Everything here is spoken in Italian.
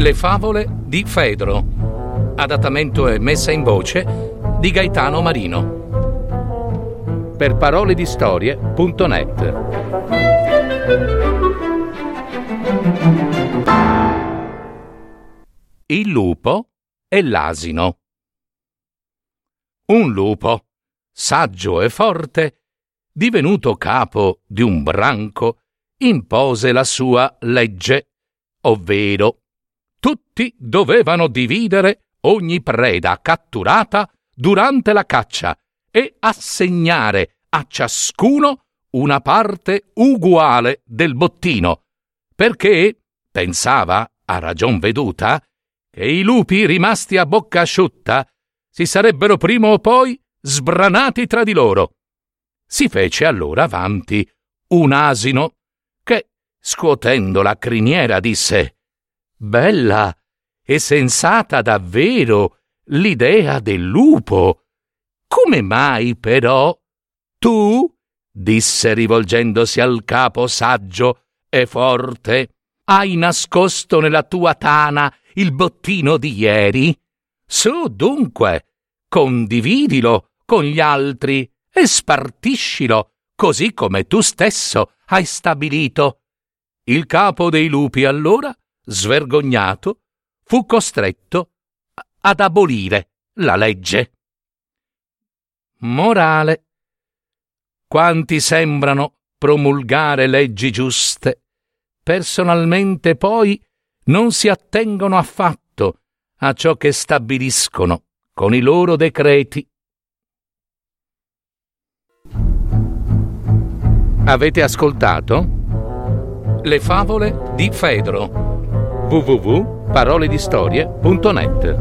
Le favole di Fedro. Adattamento e messa in voce di Gaetano Marino. Per parole di storie.net. Il lupo e l'asino. Un lupo, saggio e forte, divenuto capo di un branco, impose la sua legge, ovvero tutti dovevano dividere ogni preda catturata durante la caccia e assegnare a ciascuno una parte uguale del bottino, perché, pensava, a ragion veduta, che i lupi rimasti a bocca asciutta si sarebbero prima o poi sbranati tra di loro. Si fece allora avanti un asino che, scuotendo la criniera, disse Bella e sensata davvero l'idea del lupo. Come mai, però, tu, disse rivolgendosi al capo saggio e forte, hai nascosto nella tua tana il bottino di ieri? Su, dunque, condividilo con gli altri e spartiscilo, così come tu stesso hai stabilito. Il capo dei lupi allora svergognato, fu costretto ad abolire la legge. Morale. Quanti sembrano promulgare leggi giuste, personalmente poi non si attengono affatto a ciò che stabiliscono con i loro decreti. Avete ascoltato? Le favole di Fedro www.paroledistorie.net